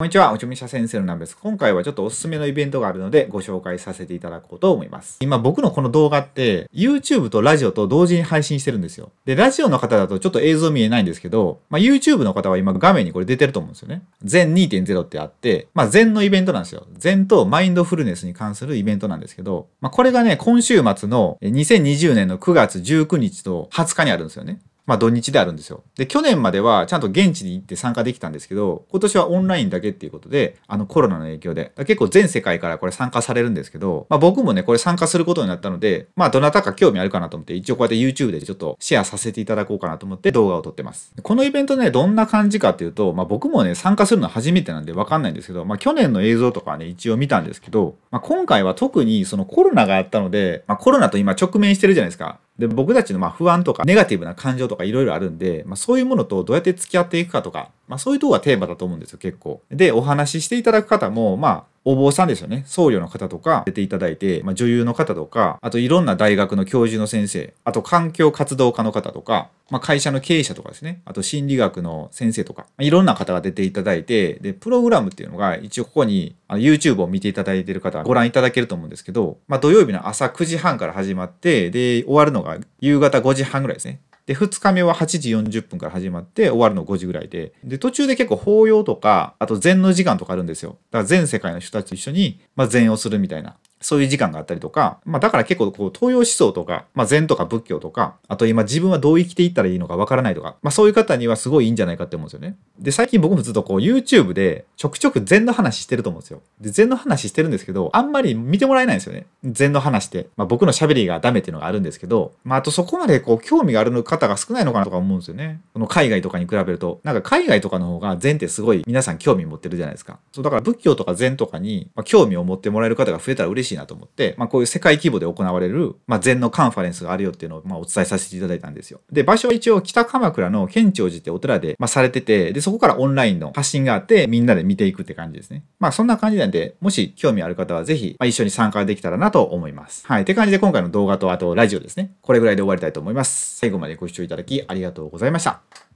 こんにちは、おちょみしゃ先生のナンです。今回はちょっとおすすめのイベントがあるのでご紹介させていただこうと思います。今僕のこの動画って YouTube とラジオと同時に配信してるんですよ。で、ラジオの方だとちょっと映像見えないんですけど、まあ、YouTube の方は今画面にこれ出てると思うんですよね。全2.0ってあって、まあ、全のイベントなんですよ。全とマインドフルネスに関するイベントなんですけど、まあ、これがね、今週末の2020年の9月19日と20日にあるんですよね。まあ土日であるんですよ。で、去年まではちゃんと現地に行って参加できたんですけど、今年はオンラインだけっていうことで、あのコロナの影響で、結構全世界からこれ参加されるんですけど、まあ僕もね、これ参加することになったので、まあどなたか興味あるかなと思って、一応こうやって YouTube でちょっとシェアさせていただこうかなと思って動画を撮ってます。このイベントね、どんな感じかっていうと、まあ僕もね、参加するの初めてなんでわかんないんですけど、まあ去年の映像とかはね、一応見たんですけど、まあ今回は特にそのコロナがあったので、まあコロナと今直面してるじゃないですか。で、僕たちのま不安とかネガティブな感情とかいろいろあるんで、まあ、そういうものとどうやって付き合っていくかとか、まあ、そういうとこがテーマだと思うんですよ、結構。で、お話ししていただく方も、まあ、お坊さんですよね。僧侶の方とか出ていただいて、まあ、女優の方とか、あといろんな大学の教授の先生、あと環境活動家の方とか、まあ、会社の経営者とかですね。あと心理学の先生とか、まあ、いろんな方が出ていただいて、で、プログラムっていうのが一応ここにあの YouTube を見ていただいている方ご覧いただけると思うんですけど、まあ、土曜日の朝9時半から始まって、で、終わるのが夕方5時半ぐらいですね。で、2日目は8時40分から始まって終わるの5時ぐらいで、で、途中で結構法要とか、あと禅の時間とかあるんですよ。だから全世界の人たちと一緒に、まあ、禅をするみたいな。そういう時間があったりとか、まあだから結構こう東洋思想とか、まあ禅とか仏教とか、あと今自分はどう生きていったらいいのかわからないとか、まあそういう方にはすごいいいんじゃないかって思うんですよね。で、最近僕もずっとこう YouTube でちょくちょく禅の話してると思うんですよ。で、禅の話してるんですけど、あんまり見てもらえないんですよね。禅の話って。まあ僕の喋りがダメっていうのがあるんですけど、まああとそこまでこう興味がある方が少ないのかなとか思うんですよね。この海外とかに比べると。なんか海外とかの方が禅ってすごい皆さん興味持ってるじゃないですか。そうだから仏教とか禅とかに、ま興味を持ってもらえる方が増えたら嬉しいしいなと思って、まあこういう世界規模で行われる、まあ、禅のカンファレンスがあるよっていうのを、まあ、お伝えさせていただいたんですよ。で、場所は一応北鎌倉の県庁寺ってお寺で、まあ、されてて、で、そこからオンラインの発信があって、みんなで見ていくって感じですね。まあ、そんな感じなんで、もし興味ある方はぜひ、まあ、一緒に参加できたらなと思います。はい。って感じで今回の動画と、あとラジオですね。これぐらいで終わりたいと思います。最後までご視聴いただきありがとうございました。